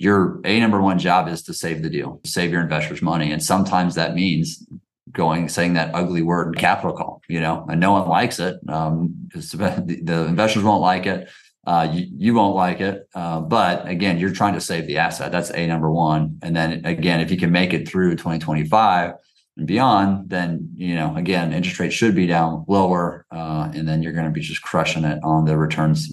your a number one job is to save the deal, save your investors money, and sometimes that means going saying that ugly word capital call. You know, and no one likes it. Um, the, the investors won't like it. Uh, you, you, won't like it. Uh, but again, you're trying to save the asset. That's a number one. And then again, if you can make it through 2025 and beyond, then you know again, interest rates should be down lower, uh, and then you're going to be just crushing it on the returns.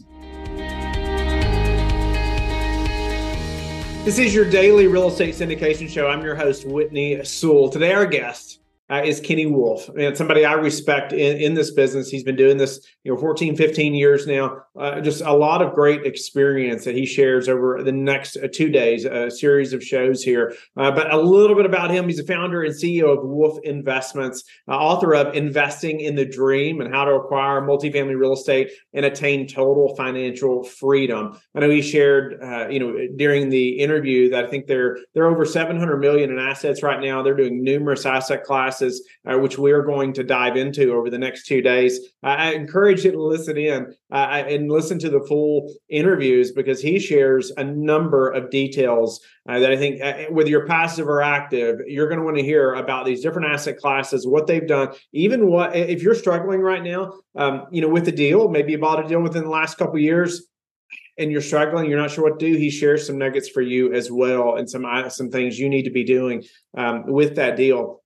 This is your daily real estate syndication show. I'm your host, Whitney Sewell. Today, our guest uh, is Kenny Wolfe, and somebody I respect in, in this business. He's been doing this, you know, 14, 15 years now. Uh, just a lot of great experience that he shares over the next uh, two days, a series of shows here. Uh, but a little bit about him. He's a founder and CEO of Wolfe Investments, uh, author of Investing in the Dream and How to Acquire Multifamily Real Estate and Attain Total Financial Freedom. I know he shared, uh, you know, during the interview that I think they're they're over 700 million in assets right now. They're doing numerous asset classes classes, uh, which we're going to dive into over the next two days. I encourage you to listen in uh, and listen to the full interviews because he shares a number of details uh, that I think, uh, whether you're passive or active, you're going to want to hear about these different asset classes, what they've done, even what if you're struggling right now, um, you know, with the deal, maybe you bought a deal within the last couple years and you're struggling, you're not sure what to do, he shares some nuggets for you as well, and some uh, some things you need to be doing um, with that deal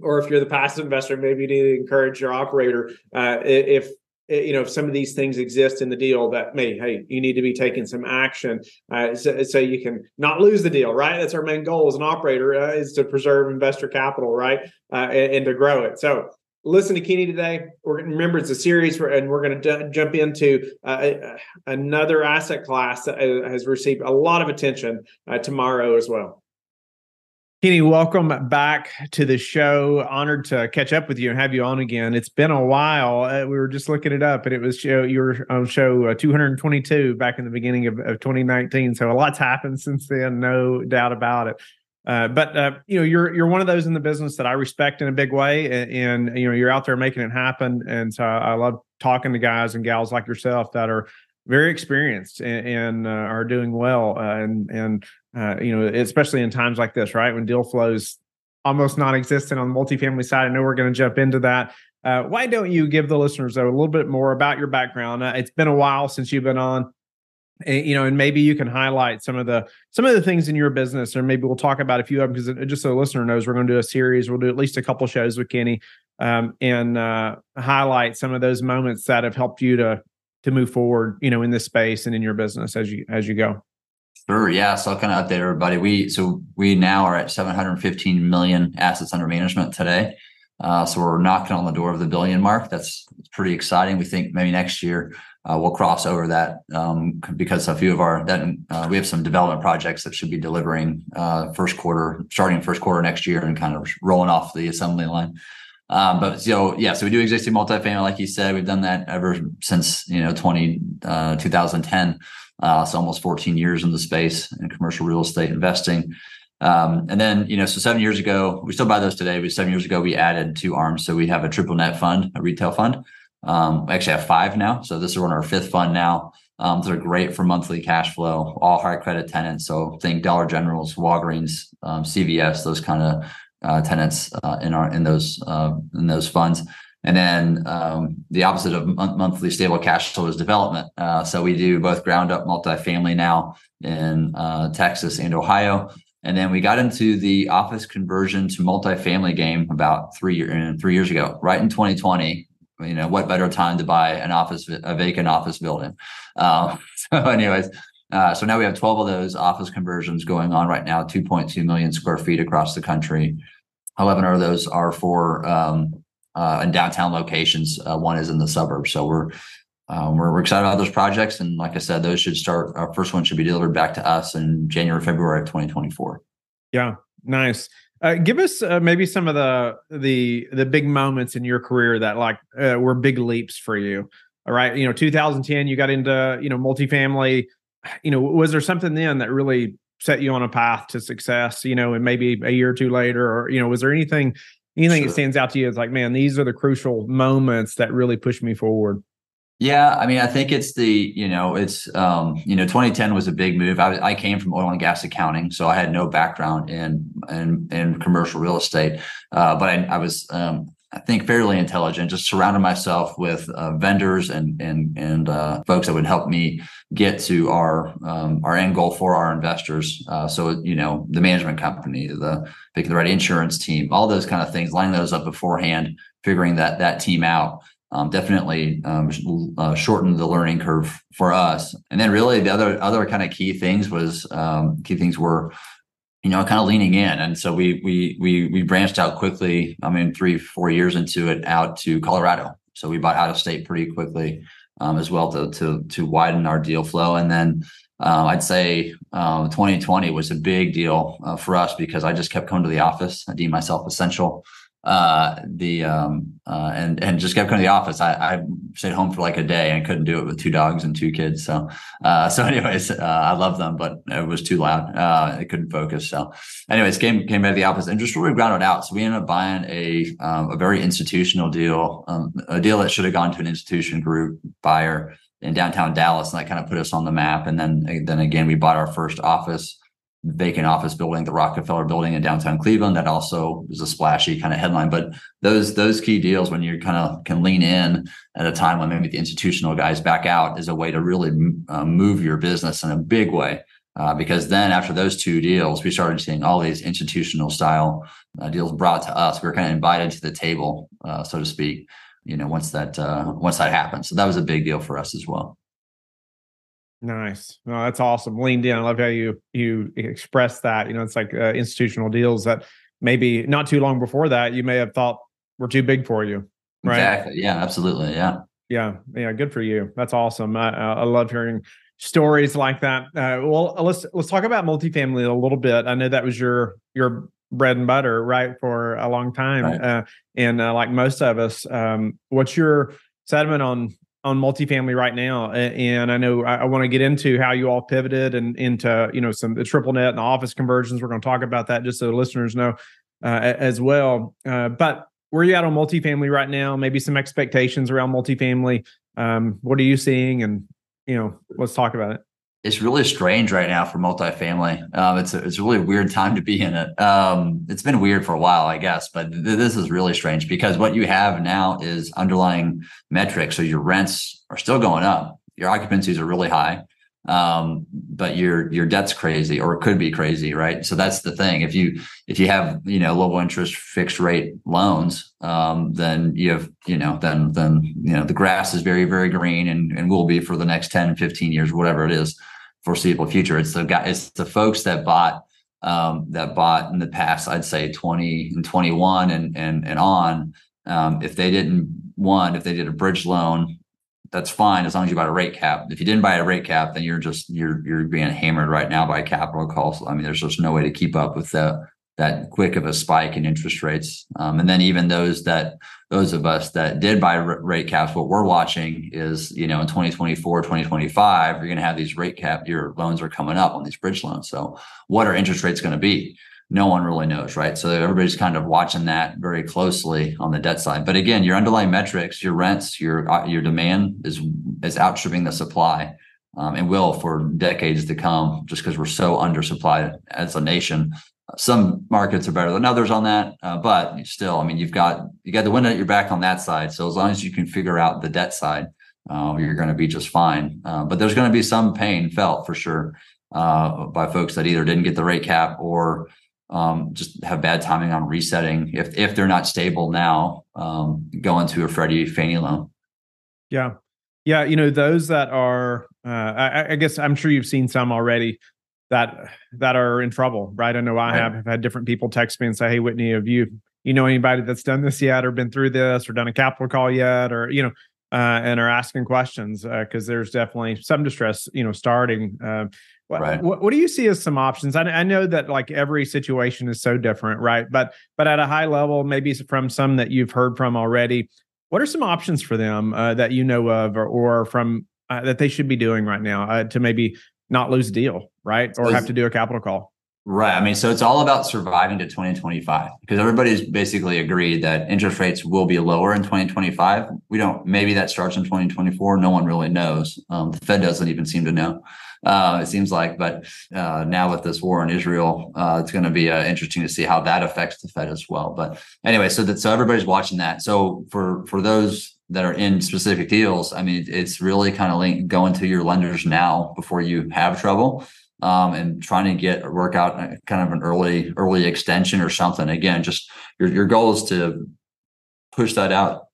or if you're the passive investor, maybe you need to encourage your operator uh, if you know if some of these things exist in the deal that may hey you need to be taking some action uh, so, so, you can not lose the deal right? That's our main goal as an operator uh, is to preserve investor capital right? Uh, and, and, to grow it. So listen to Kenny today. We're remember it's a series and we're going to d- jump into uh, another asset class that uh, has received a lot of attention tomorrow as well Kenny, welcome back to the show. Honored to catch up with you and have you on again. It's been a while. Uh, we were just looking it up, and it was show you were on show uh, 222 back in the beginning of, of 2019. So a lot's happened since then, no doubt about it. Uh, but uh, you know, you're you're one of those in the business that I respect in a big way, and, and you know, you're out there making it happen. And so I love talking to guys and gals like yourself that are very experienced and, and uh, are doing well. Uh, and and uh, you know, especially in times like this, right, when deal flows almost non-existent on the multifamily side. I know we're going to jump into that. Uh, why don't you give the listeners though, a little bit more about your background? Uh, it's been a while since you've been on. And, you know, and maybe you can highlight some of the some of the things in your business, or maybe we'll talk about a few of them because just so the listener knows, we're going to do a series. We'll do at least a couple shows with Kenny, um, and uh, highlight some of those moments that have helped you to to move forward, you know, in this space and in your business as you as you go? Sure. Yeah. So I'll kind of update everybody. We so we now are at 715 million assets under management today. Uh, so we're knocking on the door of the billion mark. That's pretty exciting. We think maybe next year uh, we'll cross over that um, because a few of our that uh, we have some development projects that should be delivering uh, first quarter, starting first quarter next year, and kind of rolling off the assembly line. Um, but so yeah, so we do existing multifamily, like you said, we've done that ever since you know 20 uh, 2010. Uh, so almost 14 years in the space in commercial real estate investing. Um, and then you know, so seven years ago, we still buy those today. But seven years ago, we added two arms. So we have a triple net fund, a retail fund. Um, we actually have five now. So this is on our fifth fund now. Um, they're great for monthly cash flow, all high credit tenants. So think Dollar Generals, Walgreens, um, CVS, those kind of uh, tenants uh, in our in those uh, in those funds. And then um, the opposite of monthly stable cash flow is development. Uh, so we do both ground up multifamily now in uh, Texas and Ohio. And then we got into the office conversion to multifamily game about three year, three years ago, right in 2020. You know, what better time to buy an office, a vacant office building? Uh, so, anyways, uh, so now we have 12 of those office conversions going on right now, 2.2 million square feet across the country. 11 of those are for um, uh, in downtown locations. Uh, one is in the suburbs. So we're, um, we're, we're excited about those projects, and like I said, those should start. Our first one should be delivered back to us in January, February of 2024. Yeah, nice. Uh, give us uh, maybe some of the the the big moments in your career that like uh, were big leaps for you. All right, you know, 2010, you got into you know multifamily. You know, was there something then that really set you on a path to success? You know, and maybe a year or two later, or you know, was there anything anything sure. that stands out to you as like, man, these are the crucial moments that really push me forward? Yeah, I mean, I think it's the you know it's um, you know 2010 was a big move. I, I came from oil and gas accounting, so I had no background in in, in commercial real estate, uh, but I, I was um, I think fairly intelligent. Just surrounded myself with uh, vendors and and and uh, folks that would help me get to our um, our end goal for our investors. Uh, so you know, the management company, the picking the right insurance team, all those kind of things, lining those up beforehand, figuring that that team out. Um, definitely um, uh, shortened the learning curve for us. And then really the other other kind of key things was um, key things were you know, kind of leaning in. And so we we we we branched out quickly. I mean, three four years into it, out to Colorado. So we bought out of state pretty quickly um, as well to to to widen our deal flow. And then uh, I'd say uh, 2020 was a big deal uh, for us because I just kept coming to the office. I deemed myself essential uh, the um, uh, and and just kept coming to the office. I, I stayed home for like a day and couldn't do it with two dogs and two kids. So uh, so anyways, uh, I love them, but it was too loud. Uh, I couldn't focus. So anyways, came came back to the office and just really grounded out. So we ended up buying a um, a very institutional deal, um, a deal that should have gone to an institution group buyer in downtown Dallas, and that kind of put us on the map. And then then again, we bought our first office vacant office building, the Rockefeller building in downtown Cleveland. That also was a splashy kind of headline. But those those key deals, when you kind of can lean in at a time when maybe the institutional guys back out, is a way to really uh, move your business in a big way. Uh, because then after those two deals, we started seeing all these institutional style uh, deals brought to us. We were kind of invited to the table, uh, so to speak. You know, once that uh, once that happened, so that was a big deal for us as well. Nice. No, that's awesome. Leaned in. I love how you you express that. You know, it's like uh, institutional deals that maybe not too long before that you may have thought were too big for you. Right. Exactly. Yeah. Absolutely. Yeah. Yeah. Yeah. Good for you. That's awesome. I, I love hearing stories like that. Uh, well, let's let's talk about multifamily a little bit. I know that was your your bread and butter, right, for a long time. Right. Uh, and uh, like most of us, um, what's your sentiment on on multifamily right now, and I know I, I want to get into how you all pivoted and into you know some the triple net and office conversions. We're going to talk about that just so listeners know uh, as well. Uh, but where you at on multifamily right now? Maybe some expectations around multifamily. Um, what are you seeing? And you know, let's talk about it it's really strange right now for multifamily. Um, it's a, it's a really weird time to be in it. Um, it's been weird for a while, I guess, but th- this is really strange because what you have now is underlying metrics. So your rents are still going up, your occupancies are really high, um, but your your debt's crazy or it could be crazy, right? So that's the thing. If you if you have you know low interest fixed rate loans, um, then you have you know then then you know the grass is very very green and and will be for the next 10, 15 years, whatever it is foreseeable future. It's the guy, it's the folks that bought um, that bought in the past, I'd say 20 and 21 and and and on. Um, if they didn't one, if they did a bridge loan, that's fine as long as you bought a rate cap. If you didn't buy a rate cap, then you're just you're you're being hammered right now by capital costs. I mean, there's just no way to keep up with the that quick of a spike in interest rates. Um, and then even those that those of us that did buy rate caps, what we're watching is, you know, in 2024, 2025, you're going to have these rate cap, your loans are coming up on these bridge loans. So what are interest rates going to be? No one really knows, right? So everybody's kind of watching that very closely on the debt side. But again, your underlying metrics, your rents, your uh, your demand is is outstripping the supply, um, and will for decades to come, just because we're so undersupplied as a nation some markets are better than others on that, uh, but still, I mean, you've got you got the wind at your back on that side. So as long as you can figure out the debt side, uh, you're going to be just fine. Uh, but there's going to be some pain felt for sure uh, by folks that either didn't get the rate cap or um, just have bad timing on resetting if if they're not stable now, um, going to a Freddie Fannie loan. Yeah, yeah, you know those that are. Uh, I, I guess I'm sure you've seen some already that that are in trouble, right? I know I right. have, have had different people text me and say, "Hey, Whitney, have you you know anybody that's done this yet, or been through this, or done a capital call yet, or you know?" Uh, and are asking questions because uh, there's definitely some distress, you know, starting. Uh, what, right. what, what do you see as some options? I, I know that like every situation is so different, right? But but at a high level, maybe from some that you've heard from already, what are some options for them uh, that you know of, or, or from uh, that they should be doing right now uh, to maybe not lose a deal, right? Or have to do a capital call. Right. I mean, so it's all about surviving to 2025 because everybody's basically agreed that interest rates will be lower in 2025. We don't, maybe that starts in 2024. No one really knows. Um, the Fed doesn't even seem to know. Uh, it seems like, but uh, now with this war in Israel, uh, it's going to be uh, interesting to see how that affects the Fed as well. But anyway, so that so everybody's watching that. So for for those that are in specific deals, I mean, it's really kind of going to your lenders now before you have trouble um, and trying to get or work out kind of an early early extension or something. Again, just your your goal is to push that out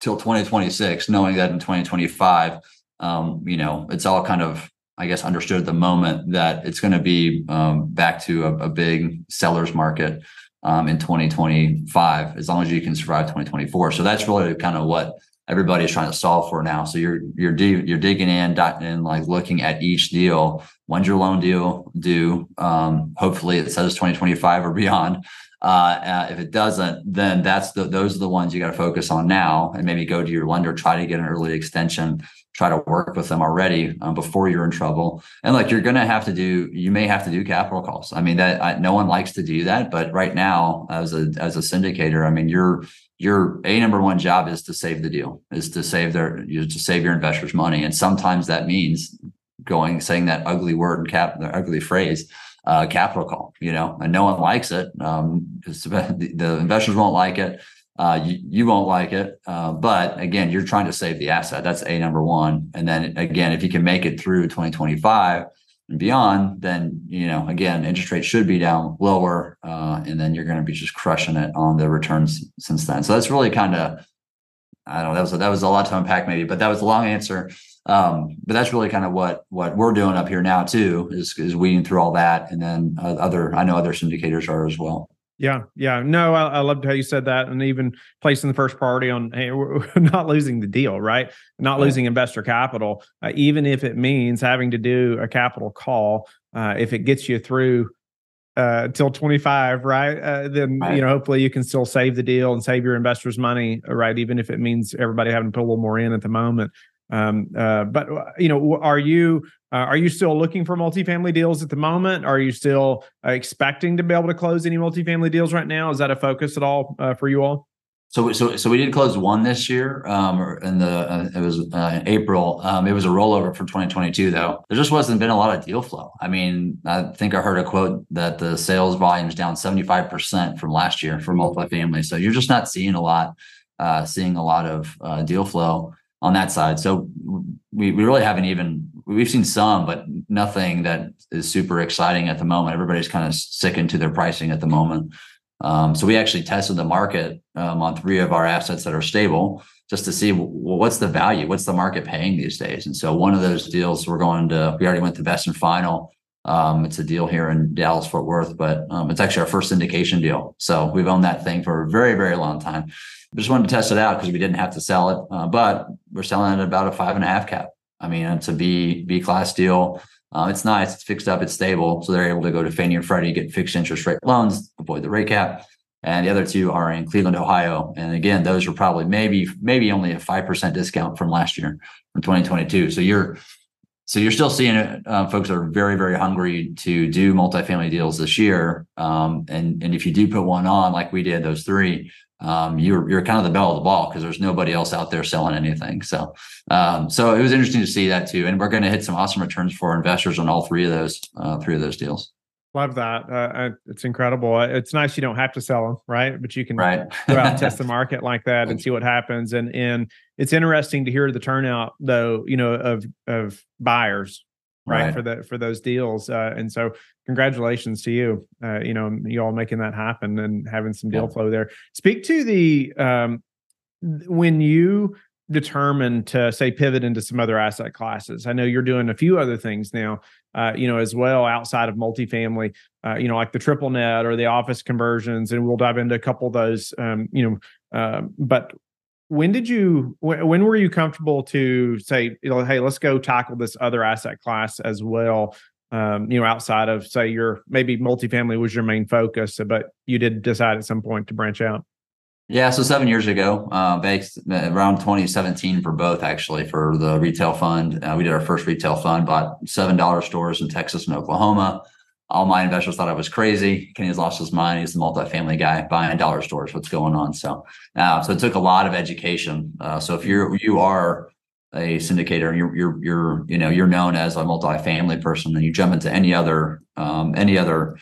till 2026, knowing that in 2025, um, you know, it's all kind of I guess understood at the moment that it's going to be um, back to a, a, big sellers market um, in 2025 as long as you can survive 2024. So that's really kind of what everybody is trying to solve for now. So you're you're you're digging in and like looking at each deal. When's your loan deal due? Um, hopefully it says 2025 or beyond. Uh, uh, if it doesn't, then that's the those are the ones you got to focus on now, and maybe go to your lender, try to get an early extension, try to work with them already um, before you're in trouble. And like you're to have to do, you may have to do capital calls. I mean that I, no one likes to do that, but right now as a as a syndicator, I mean you're your a number one job is to save the deal, is to save their you to save your investors money, and sometimes that means going saying that ugly word and cap the ugly phrase. Uh, capital call, you know, and no one likes it. Um, the, the investors won't like it. Uh, you, you, won't like it. Uh, but again, you're trying to save the asset. That's a number one. And then again, if you can make it through 2025, and beyond, then you know again interest rates should be down lower, uh, and then you're going to be just crushing it on the returns since then. So that's really kind of I don't know that was a, that was a lot to unpack maybe, but that was a long answer. Um, but that's really kind of what what we're doing up here now too is is weeding through all that, and then uh, other I know other syndicators are as well. Yeah, yeah. No, I, I loved how you said that, and even placing the first priority on hey, we're not losing the deal, right? Not losing investor capital, uh, even if it means having to do a capital call. Uh, if it gets you through uh, till 25, right? Uh, then right. you know hopefully you can still save the deal and save your investors money, right? Even if it means everybody having to put a little more in at the moment. Um, uh, but uh, you know, are you uh, are you still looking for multifamily deals at the moment? Are you still uh, expecting to be able to close any multifamily deals right now? Is that a focus at all uh, for you all? So, so, so we did close one this year. Um, in the uh, it was uh, in April. Um, it was a rollover from 2022, though. There just wasn't been a lot of deal flow. I mean, I think I heard a quote that the sales volume is down 75 percent from last year for multifamily. So you're just not seeing a lot, uh, seeing a lot of deal flow on that side. So we we really haven't even we've seen some, but nothing that is super exciting at the moment. Everybody's kind of sticking to their pricing at the moment. Um, so we actually tested the market um, on three of our assets that are stable just to see what's the value, what's the market paying these days. And so one of those deals we're going to, we already went to best and final. Um, it's a deal here in Dallas Fort Worth, but um, it's actually our first syndication deal. So we've owned that thing for a very, very long time. We just wanted to test it out because we didn't have to sell it, uh, but we're selling it at about a five and a half cap. I mean, it's a B B class deal. Uh, it's nice. It's fixed up. It's stable. So they're able to go to Fannie and Freddie, get fixed interest rate loans, avoid the rate cap. And the other two are in Cleveland, Ohio. And again, those are probably maybe maybe only a five percent discount from last year, from 2022. So you're so you're still seeing it. Uh, folks are very very hungry to do multifamily deals this year. Um, and and if you do put one on like we did, those three, um, you're you're kind of the belle of the ball because there's nobody else out there selling anything. So um, so it was interesting to see that too, and we're going to hit some awesome returns for investors on all three of those uh, three of those deals. Love that. Uh, it's incredible. It's nice you don't have to sell them, right? But you can right. go out and test the market like that and see what happens. And and it's interesting to hear the turnout, though, you know, of of buyers, right, right. for the for those deals. Uh, and so congratulations to you. Uh, you know, you all making that happen and having some deal yeah. flow there. Speak to the um, when you determined to say pivot into some other asset classes. I know you're doing a few other things now, uh, you know, as well outside of multifamily, uh, you know, like the triple net or the office conversions, and we'll dive into a couple of those. Um, you know, uh, but when did you when were you comfortable to say, you know, hey, let's go tackle this other asset class as well? um, you know, outside of say your maybe multifamily was your main focus, but you did decide at some point to branch out. Yeah, so seven years ago, uh, based uh, around 2017 for both actually for the retail fund. Uh, we did our first retail fund, bought seven dollar stores in Texas and Oklahoma. All my investors thought I was crazy. Kenny's lost his mind. He's the multifamily guy buying dollar stores. What's going on? So, uh, so it took a lot of education. Uh, so if you're you are a syndicator you're you're you're you know you're known as a multifamily person, and you jump into any other um, any other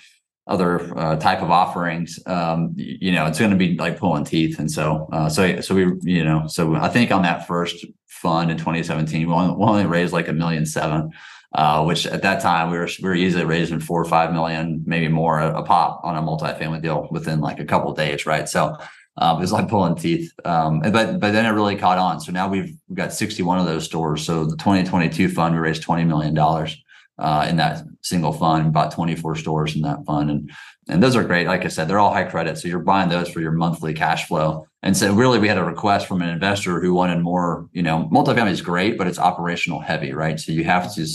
other uh, type of offerings, um, you know, it's going to be like pulling teeth. And so, uh, so, so we, you know, so I think on that first fund in 2017, we only, we only raised like a million seven uh, which at that time we were we were easily raising four or five million, maybe more a, a pop on a multifamily deal within like a couple days, right? So um, it was like pulling teeth. Um, but but then it really caught on. So now we've, we've got 61 of those stores. So the 2022 fund we raised 20 million dollars uh, in that single fund, bought 24 stores in that fund, and and those are great. Like I said, they're all high credit, so you're buying those for your monthly cash flow. And so really, we had a request from an investor who wanted more. You know, multifamily is great, but it's operational heavy, right? So you have to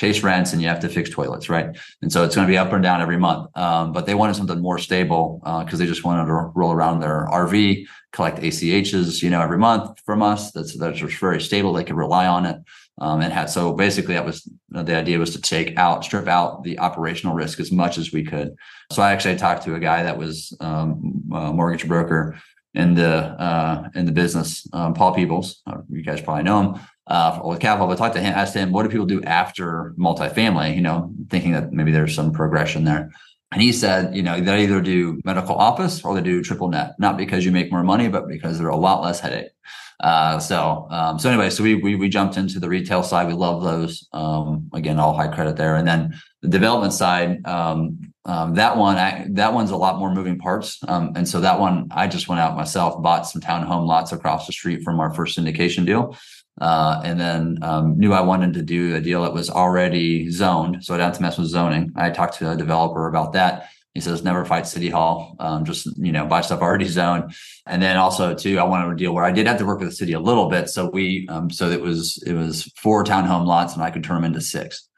chase rents and you have to fix toilets, right? And so it's going to be up and down every month. Um, but they wanted something more stable because uh, they just wanted to roll around their RV, collect ACHs, you know, every month from us. That's that's very stable. They could rely on it. Um, and had so basically that was the idea was to take out, strip out the operational risk as much as we could. So I actually talked to a guy that was um, a mortgage broker in the uh, in the business, um, Paul Peebles. Uh, you guys probably know him uh, with capital. But talked to him, asked him, what do people do after multifamily? You know, thinking that maybe there's some progression there. And he said, you know, they either do medical office or they do triple net, not because you make more money, but because they're a lot less headache. Uh, so, um, so anyway, so we, we, we jumped into the retail side. We love those. Um, again, all high credit there. And then the development side, um, um, that one, I, that one's a lot more moving parts. Um, and so that one, I just went out myself, bought some townhome lots across the street from our first syndication deal. Uh, and then um, knew I wanted to do a deal that was already zoned. So I didn't to mess with zoning. I talked to a developer about that. He says never fight city hall, um, just you know buy stuff already zoned. And then also too, I wanted a deal where I did have to work with the city a little bit. So we um, so it was it was four townhome lots, and I could turn them into six.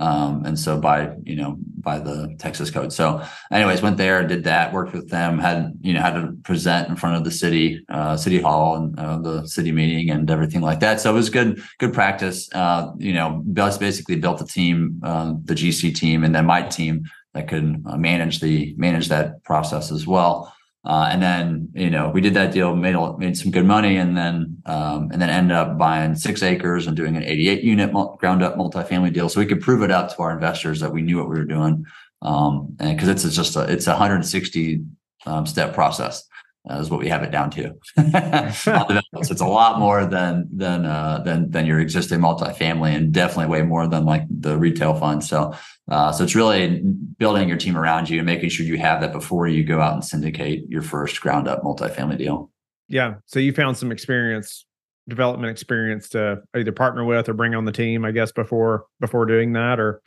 Um, and so by you know by the Texas code. So, anyways, went there, did that, worked with them, had you know had to present in front of the city, uh, city hall, and uh, the city meeting, and everything like that. So it was good, good practice. Uh, you know, basically built a team, uh, the GC team, and then my team that could uh, manage the manage that process as well. Uh, and then you know we did that deal, made made some good money, and then um, and then ended up buying six acres and doing an 88 unit ground up multifamily deal, so we could prove it out to our investors that we knew what we were doing, um, and because it's just a it's a 160 um, step process is what we have it down to. so it's a lot more than than uh, than than your existing multifamily, and definitely way more than like the retail fund. So uh, so it's really building your team around you and making sure you have that before you go out and syndicate your first ground up multifamily deal. Yeah. So you found some experience, development experience to either partner with or bring on the team, I guess, before before doing that, or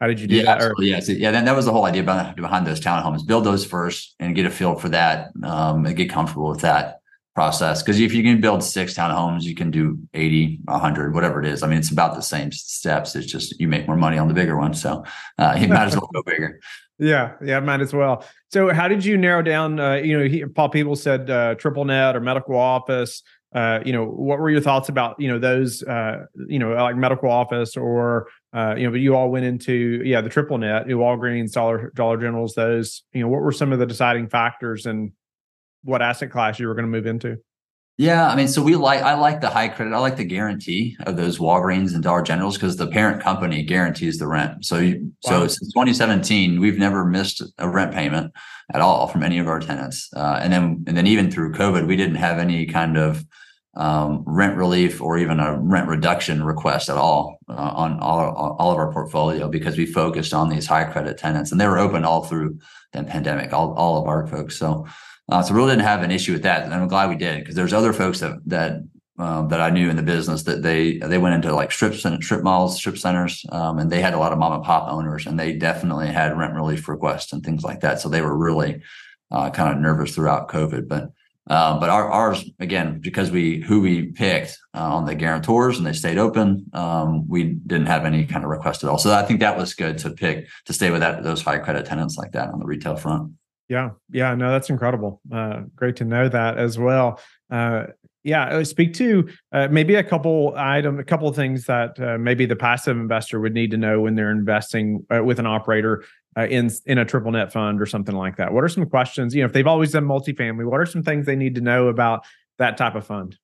how did you do yeah, that? Absolutely. Yeah. So, yeah. Then that was the whole idea behind, behind those townhomes. Build those first and get a feel for that um, and get comfortable with that process. Because if you can build six townhomes, you can do 80, 100, whatever it is. I mean, it's about the same steps. It's just you make more money on the bigger one. So uh, you might as well go bigger. Yeah, yeah, might as well. So, how did you narrow down? Uh, you know, he, Paul Peebles said uh, triple net or medical office. Uh, you know, what were your thoughts about you know those? Uh, you know, like medical office or uh, you know, but you all went into yeah the triple net, Walgreens, Dollar Dollar Generals. Those, you know, what were some of the deciding factors and what asset class you were going to move into? Yeah, I mean, so we like I like the high credit. I like the guarantee of those Walgreens and Dollar Generals because the parent company guarantees the rent. So, you, wow. so since 2017, we've never missed a rent payment at all from any of our tenants. Uh, and then, and then even through COVID, we didn't have any kind of um, rent relief or even a rent reduction request at all uh, on all, all of our portfolio because we focused on these high credit tenants and they were open all through the pandemic, all, all of our folks. So, uh, so we really didn't have an issue with that. And I'm glad we did because there's other folks that, that, um, that I knew in the business that they, they went into like strip strip malls, strip centers, um, and they had a lot of mom and pop owners and they definitely had rent relief requests and things like that. So they were really uh, kind of nervous throughout COVID, but uh, but our, ours, again, because we who we picked uh, on the guarantors and they stayed open, um, we didn't have any kind of request at all. So I think that was good to pick to stay with that those high credit tenants like that on the retail front. Yeah, yeah, no, that's incredible. Uh, great to know that as well. Uh, yeah, speak to uh, maybe a couple item, a couple things that maybe the passive investor would need to know when they're investing with an operator uh, in in a triple net fund or something like that? What are some questions? You know, if they've always done multifamily, what are some things they need to know about that type of fund?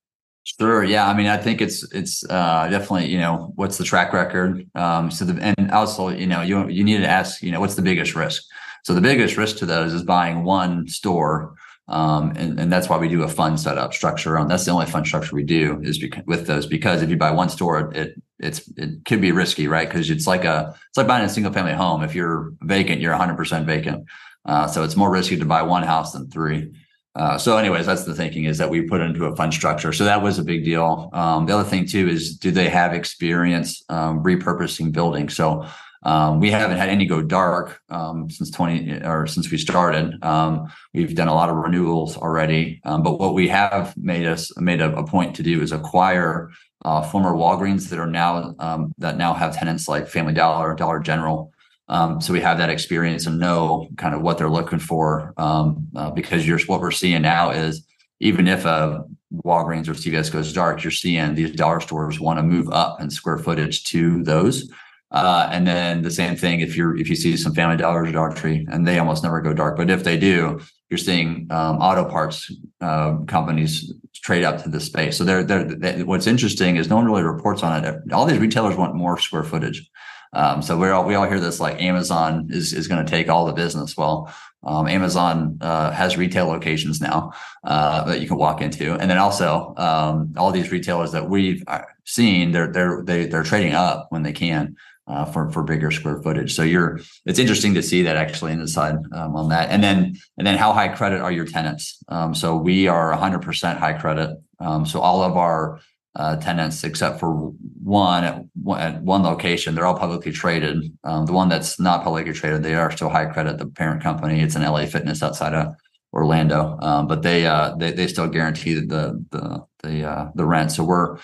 Sure. Yeah. I mean, I think it's it's uh, definitely you know what's the track record. Um, so the and also you know you you need to ask you know what's the biggest risk. So the biggest risk to those is buying one store um, and, and that's why we do a fund setup structure on that's the only fund structure we do is with those because if you buy one store it it's it could be risky right? Because it's like a it's like buying a single family home. If you're vacant you're 100% vacant. Uh, so it's more risky to buy one house than three. Uh, so anyways that's the thinking is that we put into a fund structure. So that was a big deal. Um, the other thing too is do they have experience um, repurposing buildings? So um, we haven't had any go dark um, since 20 or since we started. Um, we've done a lot of renewals already, um, but what we have made us made a, a point to do is acquire uh, former Walgreens that are now um, that now have tenants like Family Dollar, or Dollar General. Um, so we have that experience and know kind of what they're looking for uh, because you're what we're seeing now is even if a Walgreens or CVS goes dark, you're seeing these dollar stores want to move up in square footage to those. Uh, and then the same thing if you're if you see some Family Dollar or Dollar Tree, and they almost never go dark, but if they do, you're seeing um, auto parts uh, companies trade up to the space. So they're, they're, they, what's interesting is no one really reports on it. All these retailers want more square footage. Um, so we all we all hear this like Amazon is is going to take all the business. Well, um, Amazon uh, has retail locations now uh, that you can walk into, and then also um, all these retailers that we've uh, seen they're they're they, are they are trading up when they can uh, for for bigger square footage. So you're it's interesting to see that actually in the side um, on that, and then and then how high credit are your tenants? Um, so we are 100% high credit. Um, so all of our uh, tenants, except for one at, at, one location, they're all publicly traded. Um, the one that's not publicly traded, they are still high credit. The parent company, it's an LA Fitness outside of Orlando, um, but they uh, they they still guarantee the the the uh, the rent. So we're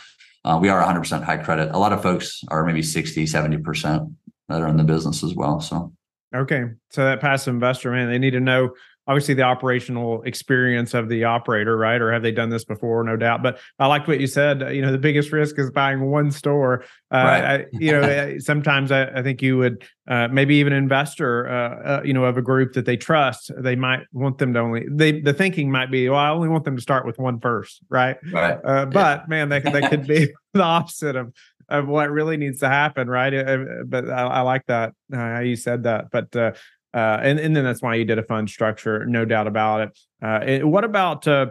uh, we are 100% high credit. A lot of folks are maybe 60, 70% that are in the business as well. So, okay. So that passive investor, man, they need to know obviously the operational experience of the operator, right? Or have they done this before? No doubt. But I liked what you said. You know, the biggest risk is buying one store. Uh, right. I, you know, sometimes I, I, think you would uh, maybe even investor, uh, uh, you know, of a group that they trust. They might want them to only. They the thinking might be, well, I only want them to start with one first, right? Right. Uh, but yeah. man, that that could be the opposite of of what really needs to happen, right? Uh, but I, I like that how you said that. But uh, and and then that's why you did a fund structure, no doubt about it. Uh, what about uh,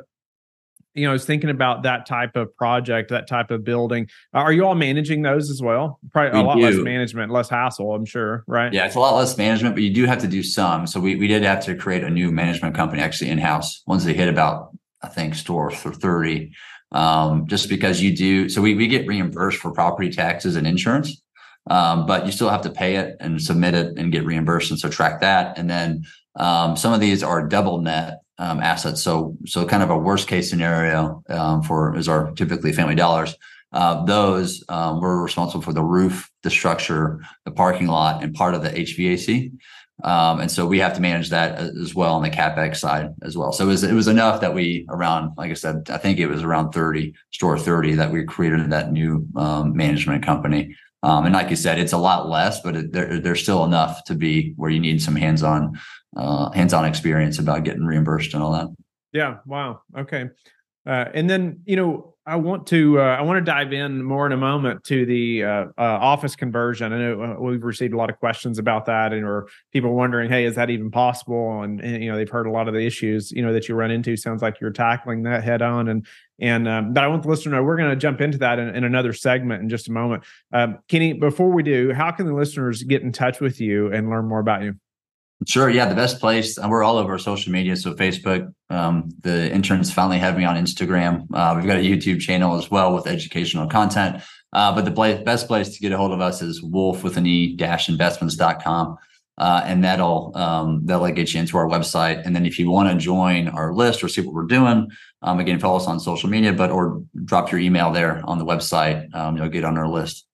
you know, I was thinking about that type of project, that type of building. Are you all managing those as well? Probably we a lot do. less management, less hassle, I'm sure, right? Yeah, it's a lot less management, but you do have to do some. So we we did have to create a new management company actually in house. Once they hit about, I think, store for 30. Um, just because you do so we, we get reimbursed for property taxes and insurance um, but you still have to pay it and submit it and get reimbursed and so track that. And then um, some of these are double net um, assets. So so kind of a worst case scenario um, for is our typically family dollars. Uh, those um, we're responsible for the roof the structure the parking lot and part of the hvac um, and so we have to manage that as well on the capex side as well. So it was it was enough that we around, like I said, I think it was around 30 store 30 that we created that new um, management company um, and like you said, it's a lot less, but it, there, there's still enough to be where you need some hands-on, uh, hands-on experience about getting reimbursed and all that. Yeah. Wow. Okay. Uh, and then you know, I want to uh, I want to dive in more in a moment to the uh, uh, office conversion. I know uh, we've received a lot of questions about that, and or people wondering, hey, is that even possible? And, and, you know, they've heard a lot of the issues you know that you run into. Sounds like you're tackling that head on, and and um, but I want the listener to know we're going to jump into that in, in, another segment in just a moment. Um, Kenny, before we do, how can the listeners get in touch with you and learn more about you? Sure. Yeah. The best place, we're all over social media. So Facebook, um, the interns finally have me on Instagram. Uh, we've got a YouTube channel as well with educational content. Uh, but the best place to get a hold of us is wolf with an e dash investments.com. Uh, and that'll um, that'll get you into our website. And then if you want to join our list or see what we're doing, um, again, follow us on social media, but or drop your email there on the website. Um, you'll get on our list.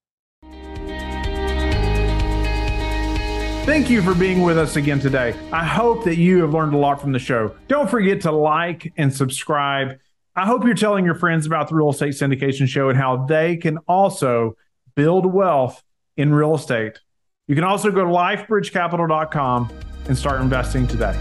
Thank you for being with us again today. I hope that you have learned a lot from the show. Don't forget to like and subscribe. I hope you're telling your friends about the Real Estate Syndication Show and how they can also build wealth in real estate. You can also go to lifebridgecapital.com and start investing today.